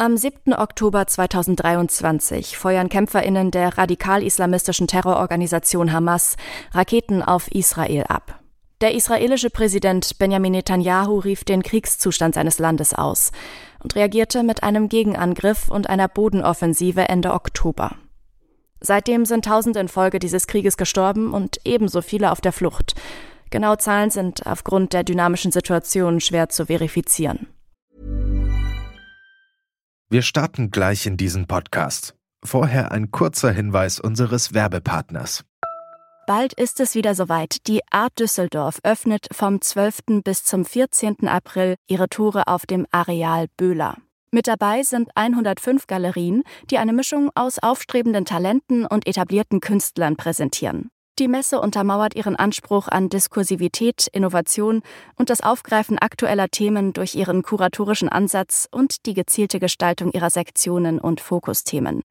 Am 7. Oktober 2023 feuern Kämpferinnen der radikal-islamistischen Terrororganisation Hamas Raketen auf Israel ab. Der israelische Präsident Benjamin Netanyahu rief den Kriegszustand seines Landes aus und reagierte mit einem Gegenangriff und einer Bodenoffensive Ende Oktober. Seitdem sind Tausende infolge dieses Krieges gestorben und ebenso viele auf der Flucht. Genaue Zahlen sind aufgrund der dynamischen Situation schwer zu verifizieren. Wir starten gleich in diesen Podcast. Vorher ein kurzer Hinweis unseres Werbepartners. Bald ist es wieder soweit. Die Art Düsseldorf öffnet vom 12. bis zum 14. April ihre Tore auf dem Areal Böhler. Mit dabei sind 105 Galerien, die eine Mischung aus aufstrebenden Talenten und etablierten Künstlern präsentieren. Die Messe untermauert ihren Anspruch an Diskursivität, Innovation und das Aufgreifen aktueller Themen durch ihren kuratorischen Ansatz und die gezielte Gestaltung ihrer Sektionen und Fokusthemen.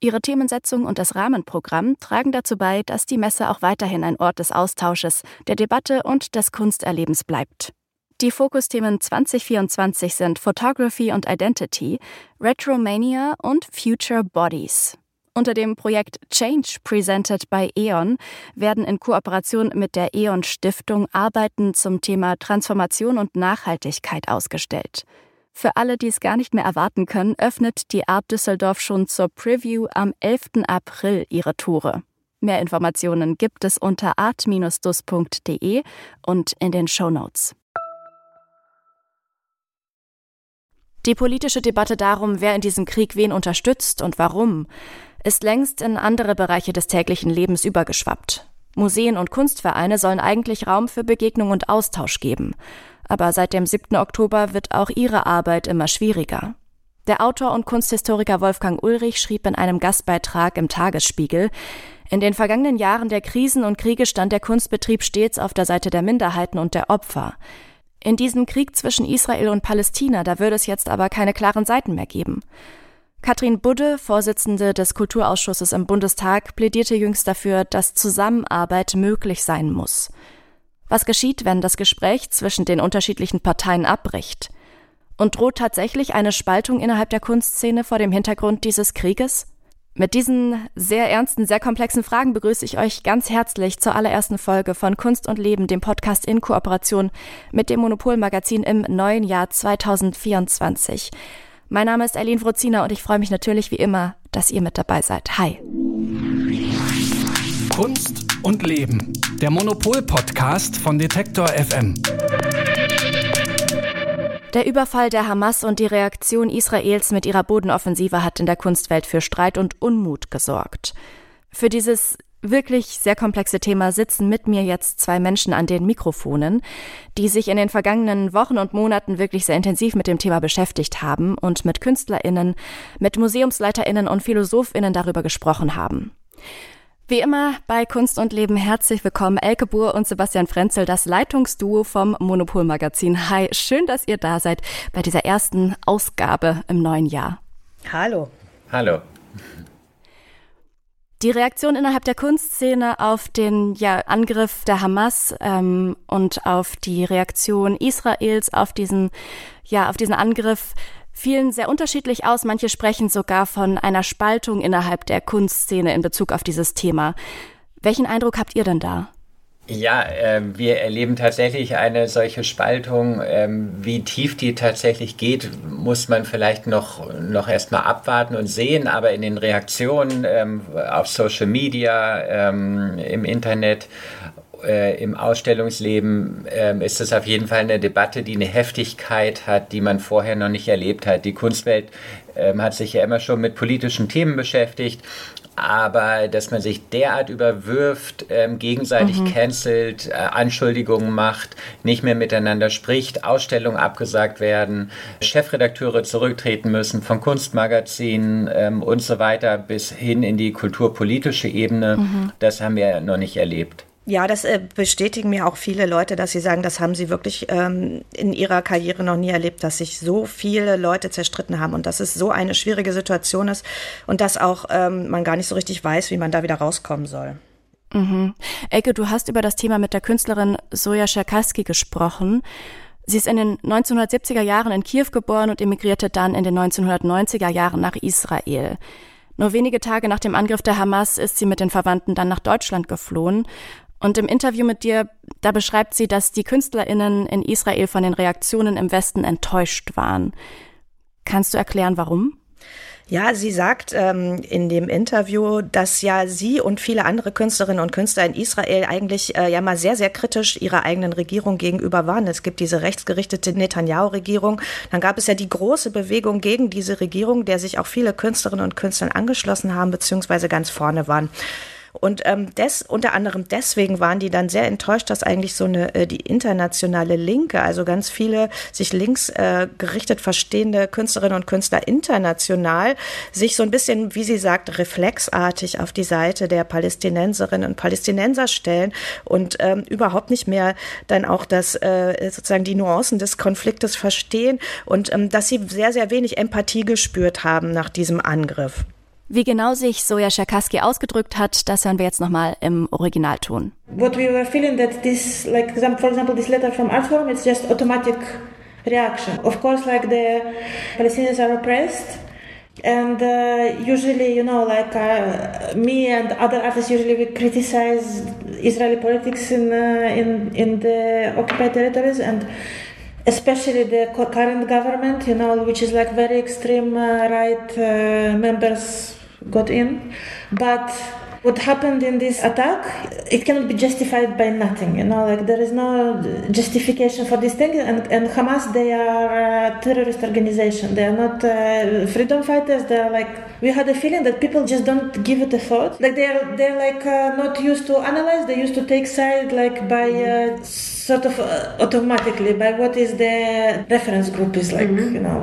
Ihre Themensetzung und das Rahmenprogramm tragen dazu bei, dass die Messe auch weiterhin ein Ort des Austausches, der Debatte und des Kunsterlebens bleibt. Die Fokusthemen 2024 sind Photography und Identity, Retromania und Future Bodies. Unter dem Projekt Change Presented by E.ON werden in Kooperation mit der E.ON Stiftung Arbeiten zum Thema Transformation und Nachhaltigkeit ausgestellt. Für alle, die es gar nicht mehr erwarten können, öffnet die Art Düsseldorf schon zur Preview am 11. April ihre Tore. Mehr Informationen gibt es unter art-dus.de und in den Show Notes. Die politische Debatte darum, wer in diesem Krieg wen unterstützt und warum, ist längst in andere Bereiche des täglichen Lebens übergeschwappt. Museen und Kunstvereine sollen eigentlich Raum für Begegnung und Austausch geben. Aber seit dem 7. Oktober wird auch ihre Arbeit immer schwieriger. Der Autor und Kunsthistoriker Wolfgang Ulrich schrieb in einem Gastbeitrag im Tagesspiegel, in den vergangenen Jahren der Krisen und Kriege stand der Kunstbetrieb stets auf der Seite der Minderheiten und der Opfer. In diesem Krieg zwischen Israel und Palästina, da würde es jetzt aber keine klaren Seiten mehr geben. Katrin Budde, Vorsitzende des Kulturausschusses im Bundestag, plädierte jüngst dafür, dass Zusammenarbeit möglich sein muss. Was geschieht, wenn das Gespräch zwischen den unterschiedlichen Parteien abbricht? Und droht tatsächlich eine Spaltung innerhalb der Kunstszene vor dem Hintergrund dieses Krieges? Mit diesen sehr ernsten, sehr komplexen Fragen begrüße ich euch ganz herzlich zur allerersten Folge von Kunst und Leben, dem Podcast in Kooperation mit dem Monopolmagazin im neuen Jahr 2024. Mein Name ist Eileen Wrozina und ich freue mich natürlich wie immer, dass ihr mit dabei seid. Hi. Kunst und Leben. Der Monopol-Podcast von Detektor FM. Der Überfall der Hamas und die Reaktion Israels mit ihrer Bodenoffensive hat in der Kunstwelt für Streit und Unmut gesorgt. Für dieses wirklich sehr komplexe Thema sitzen mit mir jetzt zwei Menschen an den Mikrofonen, die sich in den vergangenen Wochen und Monaten wirklich sehr intensiv mit dem Thema beschäftigt haben und mit Künstlerinnen, mit Museumsleiterinnen und Philosophinnen darüber gesprochen haben. Wie immer bei Kunst und Leben herzlich willkommen Elke Buhr und Sebastian Frenzel, das Leitungsduo vom Monopol Magazin. Hi, schön, dass ihr da seid bei dieser ersten Ausgabe im neuen Jahr. Hallo. Hallo. Die Reaktion innerhalb der Kunstszene auf den ja, Angriff der Hamas ähm, und auf die Reaktion Israels auf diesen, ja, auf diesen Angriff fielen sehr unterschiedlich aus. Manche sprechen sogar von einer Spaltung innerhalb der Kunstszene in Bezug auf dieses Thema. Welchen Eindruck habt ihr denn da? Ja, äh, wir erleben tatsächlich eine solche Spaltung. Ähm, wie tief die tatsächlich geht, muss man vielleicht noch, noch erstmal abwarten und sehen. Aber in den Reaktionen ähm, auf Social Media, ähm, im Internet, äh, im Ausstellungsleben ähm, ist es auf jeden Fall eine Debatte, die eine Heftigkeit hat, die man vorher noch nicht erlebt hat. Die Kunstwelt ähm, hat sich ja immer schon mit politischen Themen beschäftigt aber dass man sich derart überwirft, ähm, gegenseitig mhm. cancelt, äh, Anschuldigungen macht, nicht mehr miteinander spricht, Ausstellungen abgesagt werden, Chefredakteure zurücktreten müssen von Kunstmagazinen ähm, und so weiter bis hin in die kulturpolitische Ebene, mhm. das haben wir noch nicht erlebt. Ja, das äh, bestätigen mir auch viele Leute, dass sie sagen, das haben sie wirklich ähm, in ihrer Karriere noch nie erlebt, dass sich so viele Leute zerstritten haben und dass es so eine schwierige Situation ist und dass auch ähm, man gar nicht so richtig weiß, wie man da wieder rauskommen soll. Mhm. Elke, du hast über das Thema mit der Künstlerin Soja Scherkaski gesprochen. Sie ist in den 1970er Jahren in Kiew geboren und emigrierte dann in den 1990er Jahren nach Israel. Nur wenige Tage nach dem Angriff der Hamas ist sie mit den Verwandten dann nach Deutschland geflohen. Und im Interview mit dir, da beschreibt sie, dass die KünstlerInnen in Israel von den Reaktionen im Westen enttäuscht waren. Kannst du erklären, warum? Ja, sie sagt ähm, in dem Interview, dass ja sie und viele andere Künstlerinnen und Künstler in Israel eigentlich äh, ja mal sehr, sehr kritisch ihrer eigenen Regierung gegenüber waren. Es gibt diese rechtsgerichtete Netanyahu-Regierung. Dann gab es ja die große Bewegung gegen diese Regierung, der sich auch viele Künstlerinnen und Künstler angeschlossen haben, beziehungsweise ganz vorne waren. Und ähm, des, unter anderem deswegen waren die dann sehr enttäuscht, dass eigentlich so eine äh, die internationale Linke, also ganz viele sich links äh, gerichtet verstehende Künstlerinnen und Künstler international sich so ein bisschen, wie sie sagt, reflexartig auf die Seite der Palästinenserinnen und Palästinenser stellen und ähm, überhaupt nicht mehr dann auch das äh, sozusagen die Nuancen des Konfliktes verstehen und ähm, dass sie sehr, sehr wenig Empathie gespürt haben nach diesem Angriff. Wie genau sich Soja Scherkaski ausgedrückt hat, das hören wir jetzt nochmal im Originalton. What we were feeling that this, like for example, this letter from Art Forum, it's just automatic reaction. Of course, like the Palestinians are oppressed. And uh, usually, you know, like uh, me and other artists usually we criticize Israeli politics in uh, in in the occupied territories and especially the current government, you know, which is like very extreme uh, right uh, members got in. But what happened in this attack, it cannot be justified by nothing, you know, like there is no justification for this thing. And, and Hamas, they are a terrorist organization. They are not uh, freedom fighters. They are like, we had a feeling that people just don't give it a thought. Like they are, they're like uh, not used to analyze. They used to take side like by uh, sort of uh, automatically by what is the reference group is like, mm-hmm. you know,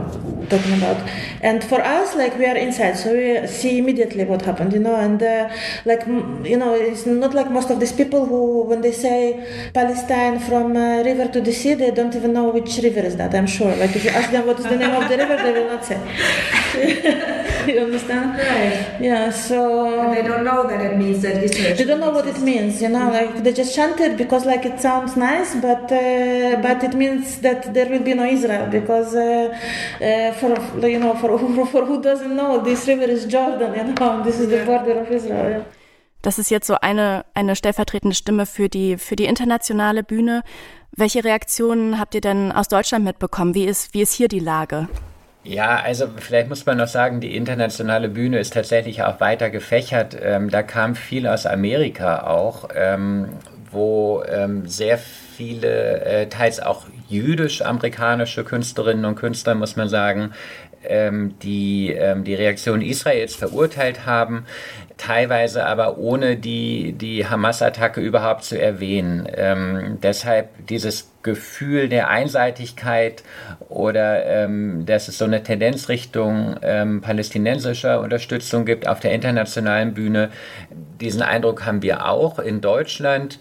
talking about. And for us, like we are inside, so we see immediately what happened, you know, and uh, like you know, it's not like most of these people who, when they say Palestine from uh, river to the sea, they don't even know which river is that. I'm sure. Like if you ask them what is the name of the river, they will not say. you understand? Right. Yeah. So and they don't know that it means that Israel. They don't know what it means, you know. Like they just chant it because like it sounds nice, but uh, but it means that there will be no Israel because uh, uh for you know for, for who doesn't know, this river is Jordan, you know. This is the border of Israel. Yeah. Das ist jetzt so eine, eine stellvertretende Stimme für die, für die internationale Bühne. Welche Reaktionen habt ihr denn aus Deutschland mitbekommen? Wie ist, wie ist hier die Lage? Ja, also vielleicht muss man noch sagen, die internationale Bühne ist tatsächlich auch weiter gefächert. Ähm, da kam viel aus Amerika auch, ähm, wo ähm, sehr viele, äh, teils auch jüdisch-amerikanische Künstlerinnen und Künstler, muss man sagen, ähm, die ähm, die Reaktion Israels verurteilt haben teilweise aber ohne die, die Hamas-Attacke überhaupt zu erwähnen. Ähm, deshalb dieses Gefühl der Einseitigkeit oder ähm, dass es so eine Tendenz Richtung ähm, palästinensischer Unterstützung gibt auf der internationalen Bühne, diesen Eindruck haben wir auch in Deutschland.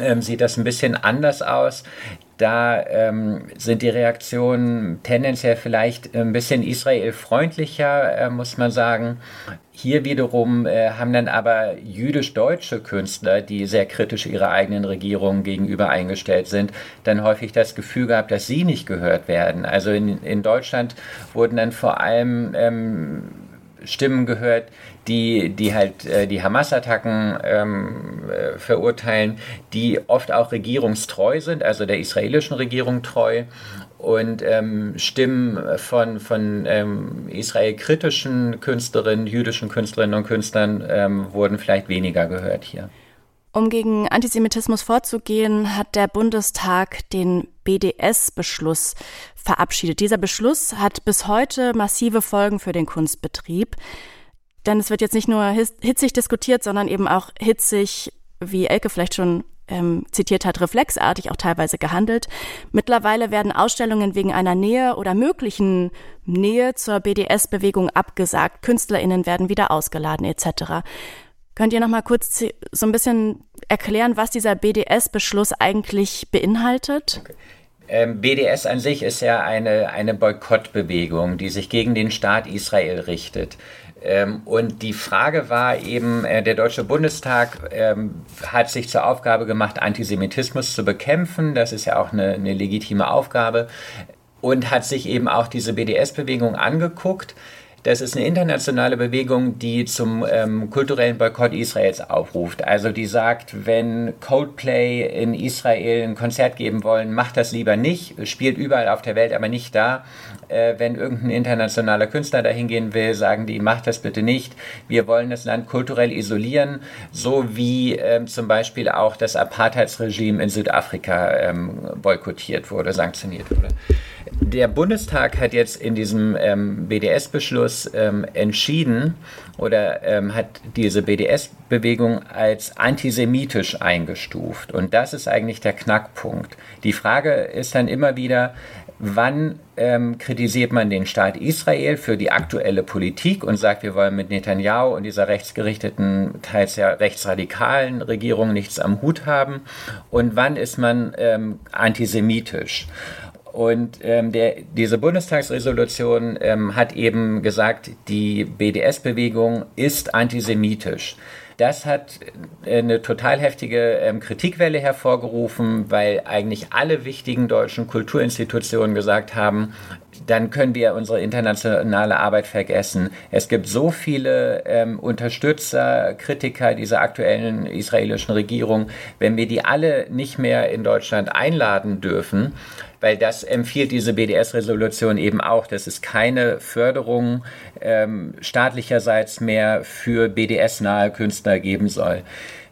Ähm, sieht das ein bisschen anders aus. Da ähm, sind die Reaktionen tendenziell vielleicht ein bisschen israelfreundlicher, äh, muss man sagen. Hier wiederum äh, haben dann aber jüdisch-deutsche Künstler, die sehr kritisch ihrer eigenen Regierung gegenüber eingestellt sind, dann häufig das Gefühl gehabt, dass sie nicht gehört werden. Also in, in Deutschland wurden dann vor allem ähm, Stimmen gehört, die, die halt äh, die Hamas-Attacken ähm, äh, verurteilen, die oft auch regierungstreu sind, also der israelischen Regierung treu. Und ähm, Stimmen von, von ähm, israel-kritischen Künstlerinnen, jüdischen Künstlerinnen und Künstlern ähm, wurden vielleicht weniger gehört hier. Um gegen Antisemitismus vorzugehen, hat der Bundestag den BDS-Beschluss verabschiedet. Dieser Beschluss hat bis heute massive Folgen für den Kunstbetrieb. Denn es wird jetzt nicht nur hitzig diskutiert, sondern eben auch hitzig, wie Elke vielleicht schon ähm, zitiert hat, reflexartig auch teilweise gehandelt. Mittlerweile werden Ausstellungen wegen einer Nähe oder möglichen Nähe zur BDS-Bewegung abgesagt. KünstlerInnen werden wieder ausgeladen etc. Könnt ihr noch mal kurz so ein bisschen erklären, was dieser BDS-Beschluss eigentlich beinhaltet? Okay. Ähm, BDS an sich ist ja eine, eine Boykottbewegung, die sich gegen den Staat Israel richtet. Ähm, und die Frage war eben, äh, der Deutsche Bundestag ähm, hat sich zur Aufgabe gemacht, Antisemitismus zu bekämpfen. Das ist ja auch eine, eine legitime Aufgabe. Und hat sich eben auch diese BDS-Bewegung angeguckt. Das ist eine internationale Bewegung, die zum ähm, kulturellen Boykott Israels aufruft. Also die sagt, wenn Coldplay in Israel ein Konzert geben wollen, macht das lieber nicht, spielt überall auf der Welt, aber nicht da. Äh, wenn irgendein internationaler Künstler dahin gehen will, sagen die, macht das bitte nicht. Wir wollen das Land kulturell isolieren, so wie ähm, zum Beispiel auch das Apartheidsregime in Südafrika ähm, boykottiert wurde, sanktioniert wurde. Der Bundestag hat jetzt in diesem ähm, BDS-Beschluss ähm, entschieden oder ähm, hat diese BDS-Bewegung als antisemitisch eingestuft. Und das ist eigentlich der Knackpunkt. Die Frage ist dann immer wieder, wann ähm, kritisiert man den Staat Israel für die aktuelle Politik und sagt, wir wollen mit Netanyahu und dieser rechtsgerichteten, teils ja rechtsradikalen Regierung nichts am Hut haben und wann ist man ähm, antisemitisch. Und ähm, der, diese Bundestagsresolution ähm, hat eben gesagt, die BDS-Bewegung ist antisemitisch. Das hat äh, eine total heftige ähm, Kritikwelle hervorgerufen, weil eigentlich alle wichtigen deutschen Kulturinstitutionen gesagt haben, dann können wir unsere internationale Arbeit vergessen. Es gibt so viele ähm, Unterstützer, Kritiker dieser aktuellen israelischen Regierung. Wenn wir die alle nicht mehr in Deutschland einladen dürfen, weil das empfiehlt diese BDS-Resolution eben auch, dass es keine Förderung ähm, staatlicherseits mehr für BDS-nahe Künstler geben soll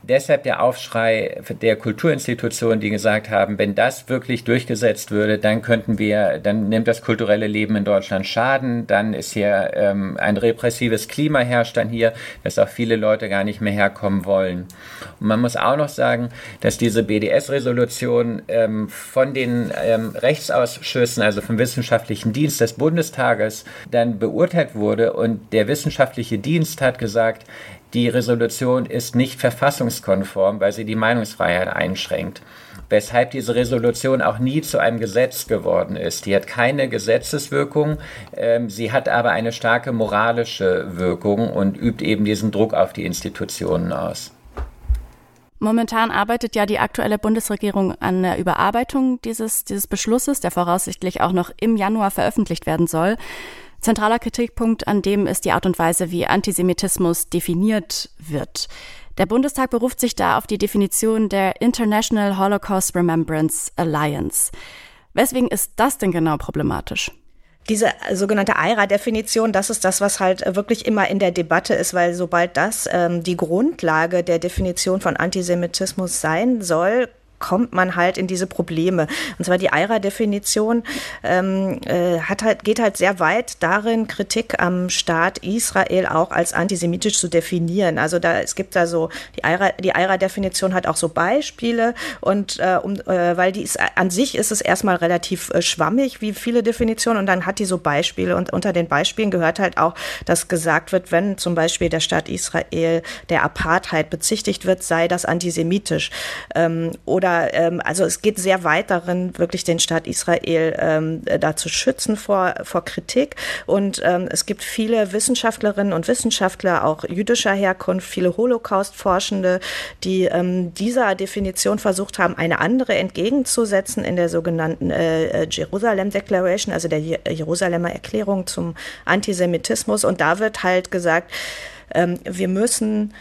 deshalb der Aufschrei der Kulturinstitutionen, die gesagt haben, wenn das wirklich durchgesetzt würde, dann könnten wir, dann nimmt das kulturelle Leben in Deutschland Schaden, dann ist hier ähm, ein repressives Klima herrscht dann hier, dass auch viele Leute gar nicht mehr herkommen wollen. Und man muss auch noch sagen, dass diese BDS-Resolution ähm, von den ähm, Rechtsausschüssen, also vom Wissenschaftlichen Dienst des Bundestages, dann beurteilt wurde und der wissenschaftliche Dienst hat gesagt, die Resolution ist nicht verfassungskonform, weil sie die Meinungsfreiheit einschränkt. Weshalb diese Resolution auch nie zu einem Gesetz geworden ist. Die hat keine Gesetzeswirkung, ähm, sie hat aber eine starke moralische Wirkung und übt eben diesen Druck auf die Institutionen aus. Momentan arbeitet ja die aktuelle Bundesregierung an der Überarbeitung dieses, dieses Beschlusses, der voraussichtlich auch noch im Januar veröffentlicht werden soll. Zentraler Kritikpunkt an dem ist die Art und Weise, wie Antisemitismus definiert wird. Der Bundestag beruft sich da auf die Definition der International Holocaust Remembrance Alliance. Weswegen ist das denn genau problematisch? Diese sogenannte EIRA-Definition, das ist das, was halt wirklich immer in der Debatte ist, weil sobald das ähm, die Grundlage der Definition von Antisemitismus sein soll, kommt man halt in diese Probleme. Und zwar die EIRA-Definition ähm, äh, hat halt, geht halt sehr weit darin, Kritik am Staat Israel auch als antisemitisch zu definieren. Also da es gibt da so die EIRA, die EIRA-Definition hat auch so Beispiele und äh, um, äh, weil die ist an sich ist es erstmal relativ äh, schwammig wie viele Definitionen und dann hat die so Beispiele und unter den Beispielen gehört halt auch, dass gesagt wird, wenn zum Beispiel der Staat Israel der Apartheid bezichtigt wird, sei das antisemitisch ähm, oder oder ähm, also es geht sehr weit darin, wirklich den Staat Israel ähm, da zu schützen vor, vor Kritik. Und ähm, es gibt viele Wissenschaftlerinnen und Wissenschaftler, auch jüdischer Herkunft, viele Holocaust-Forschende, die ähm, dieser Definition versucht haben, eine andere entgegenzusetzen in der sogenannten äh, äh Jerusalem Declaration, also der Jerusalemer Erklärung zum Antisemitismus. Und da wird halt gesagt, ähm, wir müssen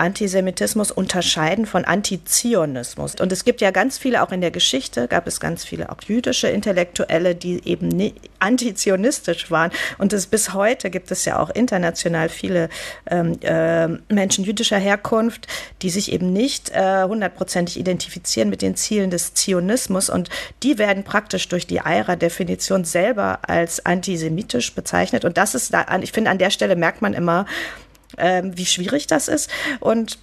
Antisemitismus unterscheiden von Antizionismus. Und es gibt ja ganz viele, auch in der Geschichte gab es ganz viele auch jüdische Intellektuelle, die eben antizionistisch waren. Und es, bis heute gibt es ja auch international viele ähm, äh, Menschen jüdischer Herkunft, die sich eben nicht äh, hundertprozentig äh, identifizieren mit den Zielen des Zionismus. Und die werden praktisch durch die EIRA-Definition selber als antisemitisch bezeichnet. Und das ist da, ich finde, an der Stelle merkt man immer, ähm, wie schwierig das ist. Und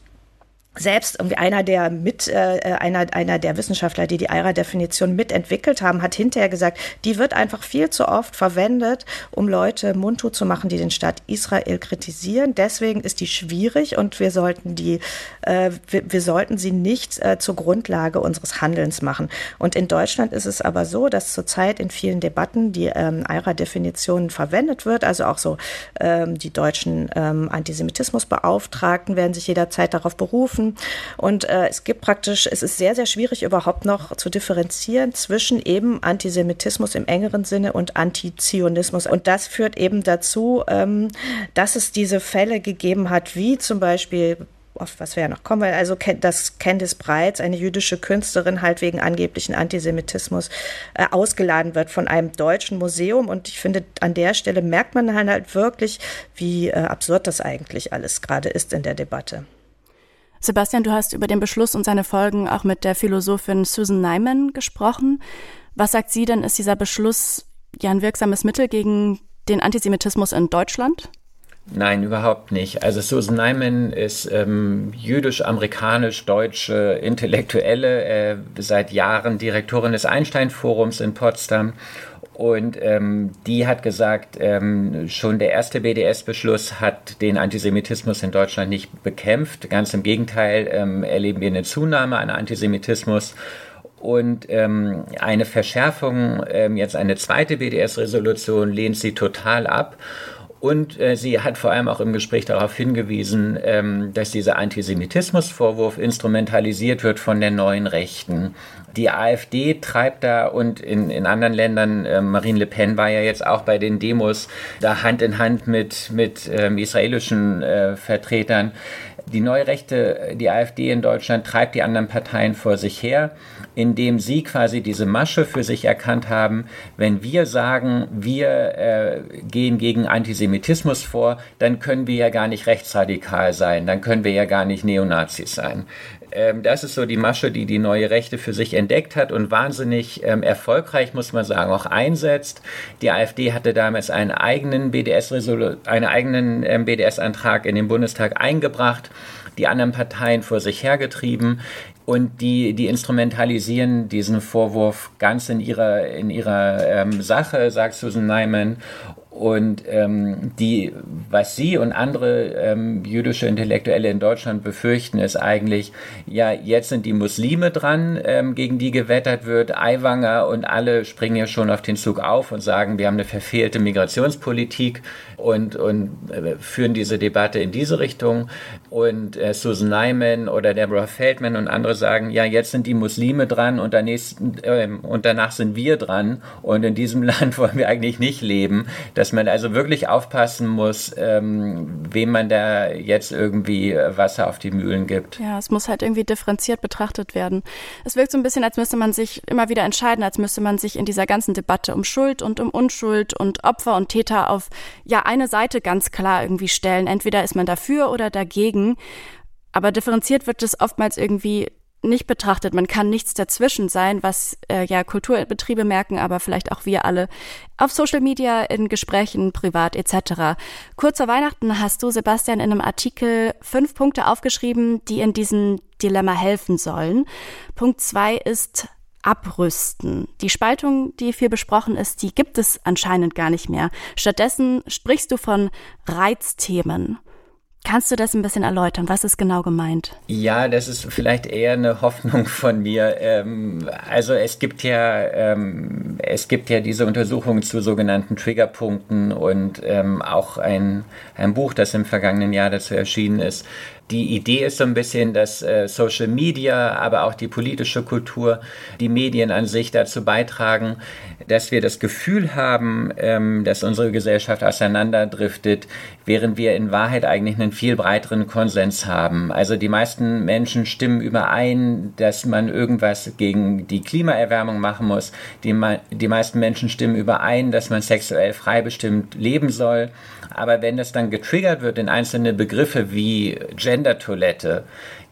selbst irgendwie einer der mit äh, einer einer der Wissenschaftler, die die IRA-Definition mitentwickelt haben, hat hinterher gesagt, die wird einfach viel zu oft verwendet, um Leute mundtot zu machen, die den Staat Israel kritisieren. Deswegen ist die schwierig und wir sollten die äh, wir, wir sollten sie nicht äh, zur Grundlage unseres Handelns machen. Und in Deutschland ist es aber so, dass zurzeit in vielen Debatten die ähm, IRA-Definition verwendet wird, also auch so ähm, die deutschen ähm, Antisemitismusbeauftragten werden sich jederzeit darauf berufen und äh, es gibt praktisch, es ist sehr, sehr schwierig überhaupt noch zu differenzieren zwischen eben Antisemitismus im engeren Sinne und Antizionismus. Und das führt eben dazu, ähm, dass es diese Fälle gegeben hat, wie zum Beispiel auf was wir ja noch kommen, weil also dass Candice Breitz, eine jüdische Künstlerin, halt wegen angeblichen Antisemitismus äh, ausgeladen wird von einem deutschen Museum. Und ich finde, an der Stelle merkt man halt wirklich, wie äh, absurd das eigentlich alles gerade ist in der Debatte. Sebastian, du hast über den Beschluss und seine Folgen auch mit der Philosophin Susan Nyman gesprochen. Was sagt sie denn, ist dieser Beschluss ja ein wirksames Mittel gegen den Antisemitismus in Deutschland? Nein, überhaupt nicht. Also Susan Nyman ist ähm, jüdisch-amerikanisch-deutsche Intellektuelle, äh, seit Jahren Direktorin des Einstein-Forums in Potsdam und ähm, die hat gesagt, ähm, schon der erste BDS-Beschluss hat den Antisemitismus in Deutschland nicht bekämpft. Ganz im Gegenteil ähm, erleben wir eine Zunahme an Antisemitismus. Und ähm, eine Verschärfung, ähm, jetzt eine zweite BDS-Resolution, lehnt sie total ab. Und äh, sie hat vor allem auch im Gespräch darauf hingewiesen, ähm, dass dieser Antisemitismusvorwurf instrumentalisiert wird von der neuen Rechten die AfD treibt da und in, in anderen Ländern, äh, Marine Le Pen war ja jetzt auch bei den Demos da Hand in Hand mit, mit ähm, israelischen äh, Vertretern. Die neue Rechte, die AfD in Deutschland, treibt die anderen Parteien vor sich her, indem sie quasi diese Masche für sich erkannt haben. Wenn wir sagen, wir äh, gehen gegen Antisemitismus vor, dann können wir ja gar nicht rechtsradikal sein, dann können wir ja gar nicht Neonazis sein. Ähm, das ist so die Masche, die die neue Rechte für sich entdeckt hat und wahnsinnig ähm, erfolgreich, muss man sagen, auch einsetzt. Die AfD hatte damals einen eigenen BDS einen eigenen ähm, BDS-Antrag in den Bundestag eingebracht, die anderen Parteien vor sich hergetrieben. Und die, die instrumentalisieren diesen Vorwurf ganz in ihrer, in ihrer ähm, Sache, sagt Susan Nyman. Und ähm, die, was Sie und andere ähm, jüdische Intellektuelle in Deutschland befürchten, ist eigentlich, ja, jetzt sind die Muslime dran, ähm, gegen die gewettert wird, Aiwanger und alle springen ja schon auf den Zug auf und sagen, wir haben eine verfehlte Migrationspolitik und, und äh, führen diese Debatte in diese Richtung. Und äh, Susan Nyman oder Deborah Feldman und andere sagen, ja, jetzt sind die Muslime dran und, äh, und danach sind wir dran. Und in diesem Land wollen wir eigentlich nicht leben. Dass man also wirklich aufpassen muss, ähm, wem man da jetzt irgendwie Wasser auf die Mühlen gibt. Ja, es muss halt irgendwie differenziert betrachtet werden. Es wirkt so ein bisschen, als müsste man sich immer wieder entscheiden, als müsste man sich in dieser ganzen Debatte um Schuld und um Unschuld und Opfer und Täter auf ja eine Seite ganz klar irgendwie stellen. Entweder ist man dafür oder dagegen. Aber differenziert wird es oftmals irgendwie nicht betrachtet. Man kann nichts dazwischen sein, was äh, ja Kulturbetriebe merken, aber vielleicht auch wir alle auf Social Media, in Gesprächen, privat etc. Kurz vor Weihnachten hast du, Sebastian, in einem Artikel fünf Punkte aufgeschrieben, die in diesem Dilemma helfen sollen. Punkt zwei ist abrüsten. Die Spaltung, die viel besprochen ist, die gibt es anscheinend gar nicht mehr. Stattdessen sprichst du von Reizthemen. Kannst du das ein bisschen erläutern? Was ist genau gemeint? Ja, das ist vielleicht eher eine Hoffnung von mir. Ähm, also es gibt ja, ähm, es gibt ja diese Untersuchungen zu sogenannten Triggerpunkten und ähm, auch ein, ein Buch, das im vergangenen Jahr dazu erschienen ist, die Idee ist so ein bisschen, dass äh, Social Media, aber auch die politische Kultur, die Medien an sich dazu beitragen, dass wir das Gefühl haben, ähm, dass unsere Gesellschaft auseinanderdriftet, während wir in Wahrheit eigentlich einen viel breiteren Konsens haben. Also die meisten Menschen stimmen überein, dass man irgendwas gegen die Klimaerwärmung machen muss. Die, die meisten Menschen stimmen überein, dass man sexuell freibestimmt leben soll. Aber wenn das dann getriggert wird in einzelne Begriffe wie Gender Gendertoilette,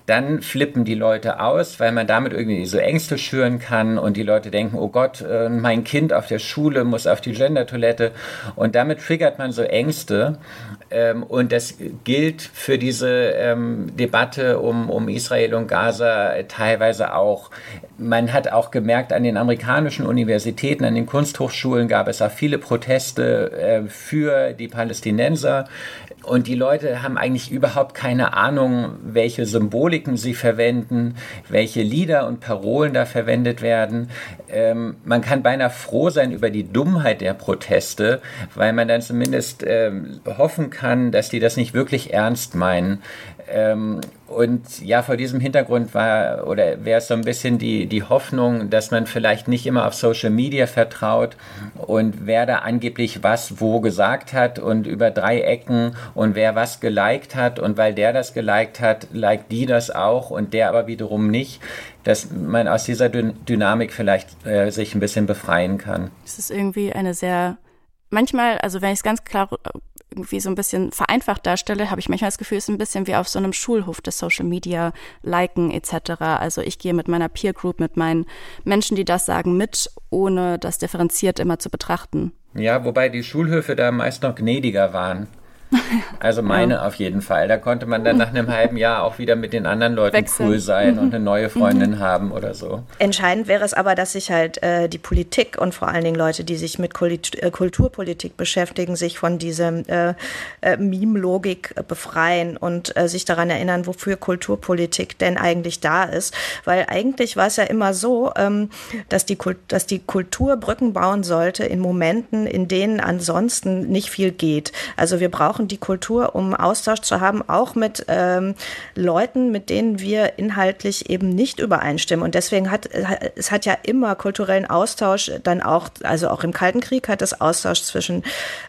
dann flippen die Leute aus, weil man damit irgendwie so Ängste schüren kann und die Leute denken, oh Gott, äh, mein Kind auf der Schule muss auf die Gendertoilette. Und damit triggert man so Ängste und das gilt für diese ähm, Debatte um, um Israel und Gaza teilweise auch. Man hat auch gemerkt, an den amerikanischen Universitäten, an den Kunsthochschulen gab es auch viele Proteste äh, für die Palästinenser. Und die Leute haben eigentlich überhaupt keine Ahnung, welche Symboliken sie verwenden, welche Lieder und Parolen da verwendet werden. Ähm, man kann beinahe froh sein über die Dummheit der Proteste, weil man dann zumindest ähm, hoffen kann, dass die das nicht wirklich ernst meinen. Ähm, und ja, vor diesem Hintergrund war oder wäre es so ein bisschen die, die Hoffnung, dass man vielleicht nicht immer auf Social Media vertraut und wer da angeblich was wo gesagt hat und über drei Ecken und wer was geliked hat und weil der das geliked hat, liked die das auch und der aber wiederum nicht, dass man aus dieser Dynamik vielleicht äh, sich ein bisschen befreien kann. Es ist irgendwie eine sehr manchmal, also wenn ich es ganz klar irgendwie so ein bisschen vereinfacht darstelle, habe ich manchmal das Gefühl, es ist ein bisschen wie auf so einem Schulhof des Social Media, Liken etc. Also ich gehe mit meiner Peer Group, mit meinen Menschen, die das sagen, mit, ohne das differenziert immer zu betrachten. Ja, wobei die Schulhöfe da meist noch gnädiger waren. Also meine ja. auf jeden Fall. Da konnte man dann nach einem halben Jahr auch wieder mit den anderen Leuten Wechseln. cool sein mhm. und eine neue Freundin mhm. haben oder so. Entscheidend wäre es aber, dass sich halt äh, die Politik und vor allen Dingen Leute, die sich mit Kulit äh, Kulturpolitik beschäftigen, sich von dieser äh, äh, Meme-Logik befreien und äh, sich daran erinnern, wofür Kulturpolitik denn eigentlich da ist. Weil eigentlich war es ja immer so, ähm, dass, die dass die Kultur Brücken bauen sollte in Momenten, in denen ansonsten nicht viel geht. Also wir brauchen brauchen die Kultur, um Austausch zu haben, auch mit ähm, Leuten, mit denen wir inhaltlich eben nicht übereinstimmen. Und deswegen hat es hat ja immer kulturellen Austausch dann auch, also auch im Kalten Krieg hat es Austausch zwischen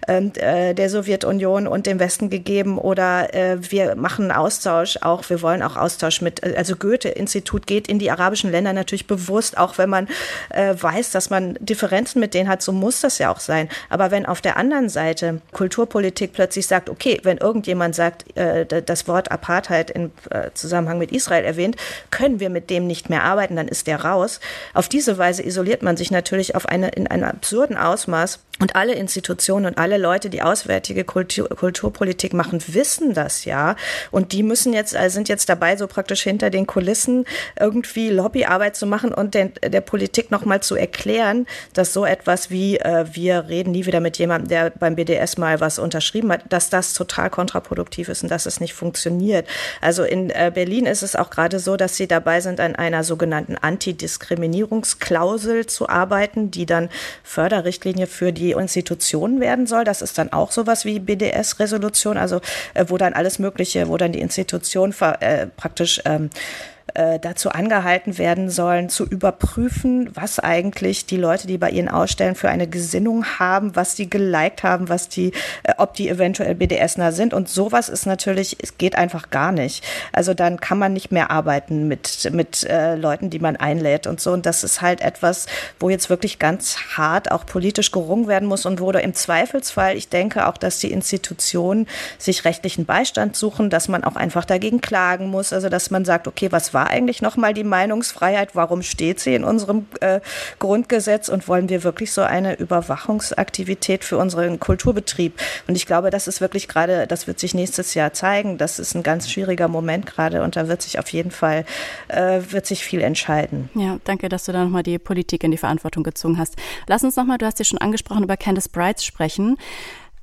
ähm, äh, der Sowjetunion und dem Westen gegeben oder äh, wir machen Austausch auch, wir wollen auch Austausch mit, also Goethe-Institut geht in die arabischen Länder natürlich bewusst, auch wenn man äh, weiß, dass man Differenzen mit denen hat, so muss das ja auch sein. Aber wenn auf der anderen Seite Kulturpolitik plötzlich sagt, sagt, okay, wenn irgendjemand sagt, äh, das Wort Apartheid im äh, Zusammenhang mit Israel erwähnt, können wir mit dem nicht mehr arbeiten, dann ist der raus. Auf diese Weise isoliert man sich natürlich auf eine, in einem absurden Ausmaß. Und alle Institutionen und alle Leute, die auswärtige Kultur, Kulturpolitik machen, wissen das ja. Und die müssen jetzt, äh, sind jetzt dabei, so praktisch hinter den Kulissen irgendwie Lobbyarbeit zu machen und den, der Politik nochmal zu erklären, dass so etwas wie äh, wir reden nie wieder mit jemandem, der beim BDS mal was unterschrieben hat, dass das total kontraproduktiv ist und dass es nicht funktioniert. Also in äh, Berlin ist es auch gerade so, dass sie dabei sind, an einer sogenannten Antidiskriminierungsklausel zu arbeiten, die dann Förderrichtlinie für die Institutionen werden soll. Das ist dann auch sowas wie BDS-Resolution, also äh, wo dann alles Mögliche, wo dann die Institution äh, praktisch ähm, äh, dazu angehalten werden sollen, zu überprüfen, was eigentlich die Leute, die bei ihnen ausstellen, für eine Gesinnung haben, was die geliked haben, was die, äh, ob die eventuell BDSner sind. Und sowas ist natürlich, es geht einfach gar nicht. Also dann kann man nicht mehr arbeiten mit, mit äh, Leuten, die man einlädt und so. Und das ist halt etwas, wo jetzt wirklich ganz hart auch politisch gerungen werden muss und wo im Zweifelsfall, ich denke auch, dass die Institutionen sich rechtlichen Beistand suchen, dass man auch einfach dagegen klagen muss. Also dass man sagt, okay, was war eigentlich nochmal die Meinungsfreiheit? Warum steht sie in unserem äh, Grundgesetz? Und wollen wir wirklich so eine Überwachungsaktivität für unseren Kulturbetrieb? Und ich glaube, das ist wirklich gerade, das wird sich nächstes Jahr zeigen. Das ist ein ganz schwieriger Moment gerade und da wird sich auf jeden Fall, äh, wird sich viel entscheiden. Ja, danke, dass du da nochmal die Politik in die Verantwortung gezogen hast. Lass uns nochmal, du hast ja schon angesprochen, über Candice Brights sprechen.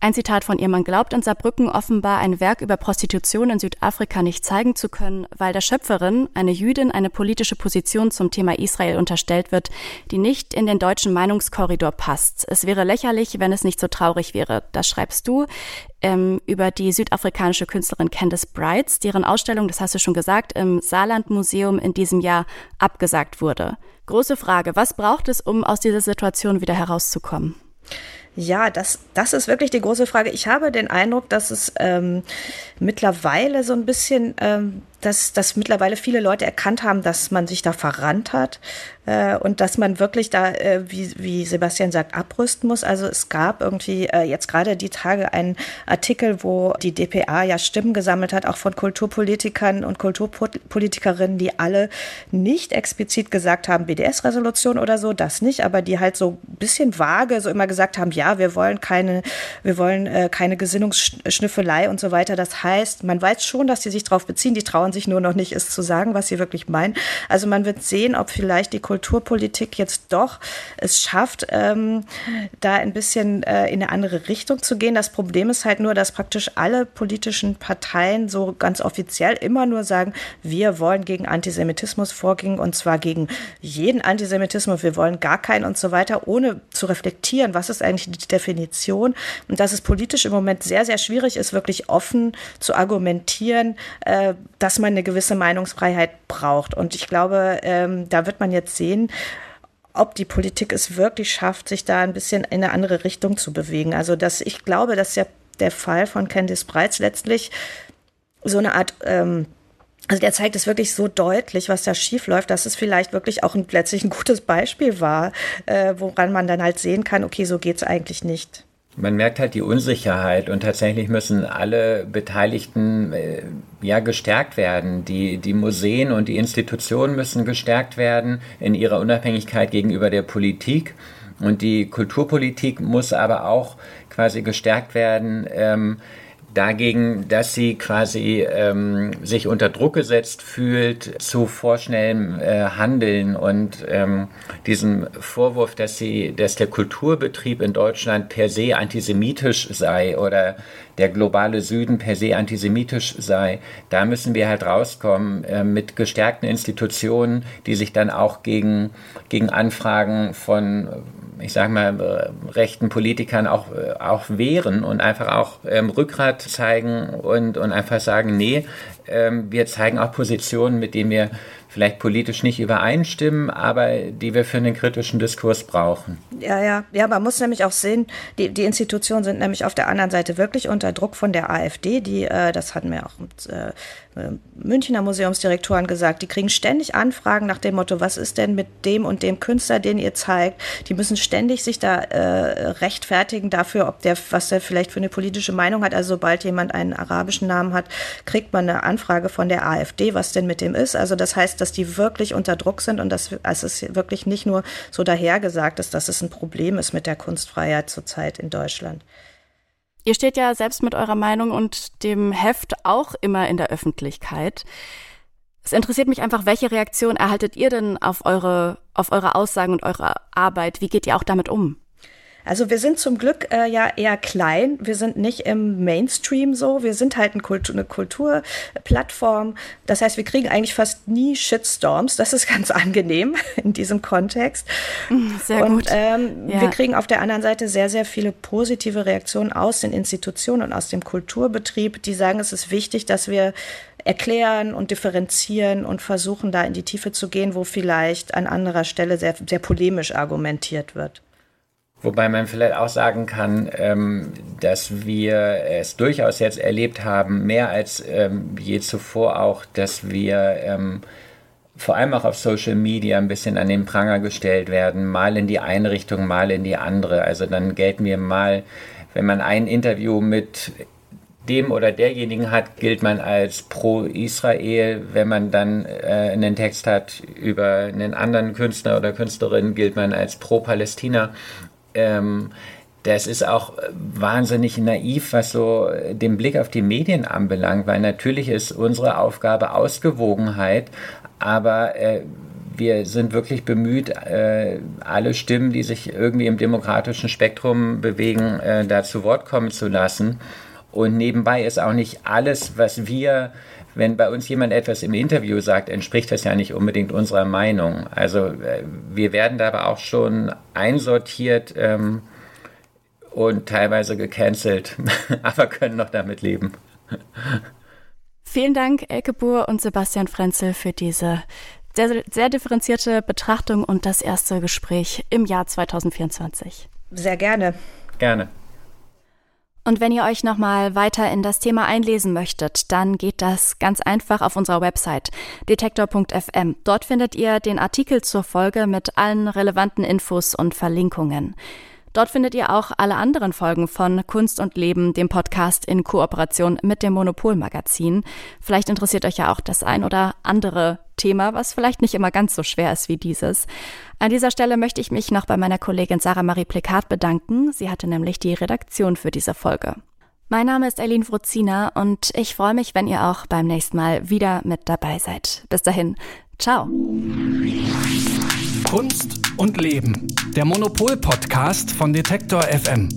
Ein Zitat von ihr, man glaubt in Saarbrücken offenbar ein Werk über Prostitution in Südafrika nicht zeigen zu können, weil der Schöpferin, eine Jüdin, eine politische Position zum Thema Israel unterstellt wird, die nicht in den deutschen Meinungskorridor passt. Es wäre lächerlich, wenn es nicht so traurig wäre. Das schreibst du ähm, über die südafrikanische Künstlerin Candice Brights, deren Ausstellung, das hast du schon gesagt, im Saarland Museum in diesem Jahr abgesagt wurde. Große Frage, was braucht es, um aus dieser Situation wieder herauszukommen? Ja, das, das ist wirklich die große Frage. Ich habe den Eindruck, dass es ähm, mittlerweile so ein bisschen ähm, dass, dass mittlerweile viele Leute erkannt haben, dass man sich da verrannt hat äh, und dass man wirklich da, äh, wie, wie Sebastian sagt, abrüsten muss. Also es gab irgendwie äh, jetzt gerade die Tage einen Artikel, wo die DPA ja Stimmen gesammelt hat, auch von Kulturpolitikern und Kulturpolitikerinnen, die alle nicht explizit gesagt haben, BDS-Resolution oder so, das nicht, aber die halt so ein bisschen vage so immer gesagt haben, ja, wir wollen keine, wir wollen äh, keine Gesinnungsschnüffelei und so weiter. Das heißt, man weiß schon, dass sie sich darauf beziehen, die trauen sich nur noch nicht, es zu sagen, was sie wirklich meinen. Also man wird sehen, ob vielleicht die Kulturpolitik jetzt doch es schafft, ähm, da ein bisschen äh, in eine andere Richtung zu gehen. Das Problem ist halt nur, dass praktisch alle politischen Parteien so ganz offiziell immer nur sagen, wir wollen gegen Antisemitismus vorgehen und zwar gegen jeden Antisemitismus, wir wollen gar keinen und so weiter, ohne zu reflektieren, was ist eigentlich die Definition und dass es politisch im Moment sehr, sehr schwierig ist, wirklich offen zu argumentieren, äh, dass man eine gewisse Meinungsfreiheit braucht. Und ich glaube, ähm, da wird man jetzt sehen, ob die Politik es wirklich schafft, sich da ein bisschen in eine andere Richtung zu bewegen. Also dass ich glaube, dass ja der Fall von Candice Breitz letztlich so eine Art ähm, also der zeigt es wirklich so deutlich, was da schief läuft, dass es vielleicht wirklich auch ein, letztlich ein gutes Beispiel war, äh, woran man dann halt sehen kann, okay, so geht's eigentlich nicht. Man merkt halt die Unsicherheit und tatsächlich müssen alle Beteiligten äh, ja gestärkt werden. Die, die Museen und die Institutionen müssen gestärkt werden in ihrer Unabhängigkeit gegenüber der Politik. Und die Kulturpolitik muss aber auch quasi gestärkt werden. Ähm, dagegen, dass sie quasi ähm, sich unter Druck gesetzt fühlt zu vorschnellem äh, Handeln und ähm, diesem Vorwurf, dass sie, dass der Kulturbetrieb in Deutschland per se antisemitisch sei oder der globale Süden per se antisemitisch sei. Da müssen wir halt rauskommen äh, mit gestärkten Institutionen, die sich dann auch gegen, gegen Anfragen von ich sage mal, äh, rechten Politikern auch, äh, auch wehren und einfach auch ähm, Rückgrat zeigen und, und einfach sagen, nee, ähm, wir zeigen auch Positionen, mit denen wir vielleicht politisch nicht übereinstimmen, aber die wir für einen kritischen Diskurs brauchen. Ja, ja, ja, man muss nämlich auch sehen, die, die Institutionen sind nämlich auf der anderen Seite wirklich unter Druck von der AfD, die, äh, das hatten wir auch äh, Münchner Museumsdirektoren gesagt, die kriegen ständig Anfragen nach dem Motto, was ist denn mit dem und dem Künstler, den ihr zeigt? Die müssen ständig sich da äh, rechtfertigen dafür, ob der, was der vielleicht für eine politische Meinung hat. Also sobald jemand einen arabischen Namen hat, kriegt man eine Anfrage von der AfD, was denn mit dem ist. Also das heißt, dass die wirklich unter Druck sind und dass also es wirklich nicht nur so dahergesagt ist, dass es ein Problem ist mit der Kunstfreiheit zurzeit in Deutschland. Ihr steht ja selbst mit eurer Meinung und dem Heft auch immer in der Öffentlichkeit. Es interessiert mich einfach, welche Reaktion erhaltet ihr denn auf eure, auf eure Aussagen und eure Arbeit? Wie geht ihr auch damit um? Also wir sind zum Glück äh, ja eher klein. Wir sind nicht im Mainstream so. Wir sind halt ein Kultur, eine Kulturplattform. Das heißt, wir kriegen eigentlich fast nie Shitstorms. Das ist ganz angenehm in diesem Kontext. Mm, sehr und, gut. Ähm, ja. Wir kriegen auf der anderen Seite sehr, sehr viele positive Reaktionen aus den Institutionen und aus dem Kulturbetrieb, die sagen, es ist wichtig, dass wir erklären und differenzieren und versuchen, da in die Tiefe zu gehen, wo vielleicht an anderer Stelle sehr, sehr polemisch argumentiert wird. Wobei man vielleicht auch sagen kann, ähm, dass wir es durchaus jetzt erlebt haben, mehr als ähm, je zuvor auch, dass wir ähm, vor allem auch auf Social Media ein bisschen an den Pranger gestellt werden, mal in die eine Richtung, mal in die andere. Also dann gelten wir mal, wenn man ein Interview mit dem oder derjenigen hat, gilt man als pro Israel. Wenn man dann äh, einen Text hat über einen anderen Künstler oder Künstlerin, gilt man als pro Palästina ähm, das ist auch wahnsinnig naiv, was so den Blick auf die Medien anbelangt, weil natürlich ist unsere Aufgabe Ausgewogenheit, aber äh, wir sind wirklich bemüht, äh, alle Stimmen, die sich irgendwie im demokratischen Spektrum bewegen, äh, da zu Wort kommen zu lassen. Und nebenbei ist auch nicht alles, was wir wenn bei uns jemand etwas im Interview sagt, entspricht das ja nicht unbedingt unserer Meinung. Also äh, wir werden da aber auch schon einsortiert ähm, und teilweise gecancelt, aber können noch damit leben. Vielen Dank, Elke Buhr und Sebastian Frenzel, für diese sehr, sehr differenzierte Betrachtung und das erste Gespräch im Jahr 2024. Sehr gerne. Gerne. Und wenn ihr euch nochmal weiter in das Thema einlesen möchtet, dann geht das ganz einfach auf unserer Website detektor.fm. Dort findet ihr den Artikel zur Folge mit allen relevanten Infos und Verlinkungen. Dort findet ihr auch alle anderen Folgen von Kunst und Leben, dem Podcast in Kooperation mit dem Monopol Magazin. Vielleicht interessiert euch ja auch das ein oder andere Thema, was vielleicht nicht immer ganz so schwer ist wie dieses. An dieser Stelle möchte ich mich noch bei meiner Kollegin Sarah Marie Plikat bedanken. Sie hatte nämlich die Redaktion für diese Folge. Mein Name ist Eileen Fruzina und ich freue mich, wenn ihr auch beim nächsten Mal wieder mit dabei seid. Bis dahin, ciao. Kunst und Leben. Der Monopol-Podcast von Detektor FM.